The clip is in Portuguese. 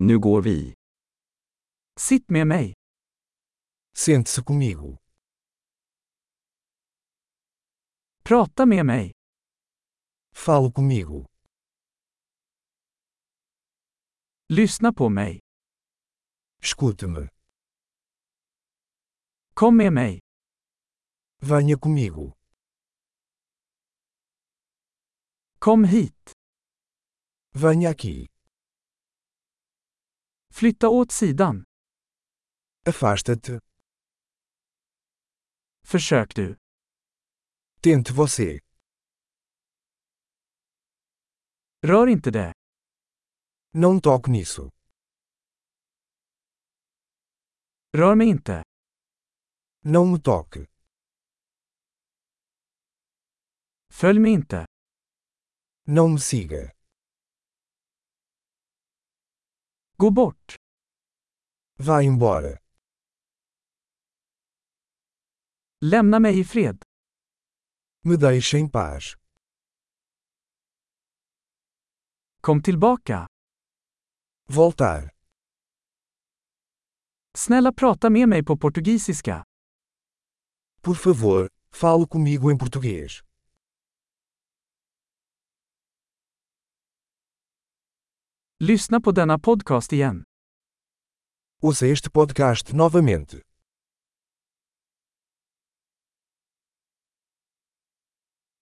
Nu går vi. Sitt med mig. Sente-se comigo. Prata med mig. Fale comigo. Lyssna på mig. Escute-me. Kom med mig. Venha comigo. Kom hit. Venha aqui. Flytta åt sidan. Afasta-te. Försök du. Tente você. Rör inte det. Não toque nisso. Rör mig inte. Não me toque. Följ mig inte. Não me siga. Gå bort. Vá embora. Lämna mig i fred. Me deixe em paz. Kom tillbaka. Voltar. Snälla prata med mig på portugisiska. Por favor, fale comigo em português. Lyssna på denna podcast igen. Ouça este podcast novamente.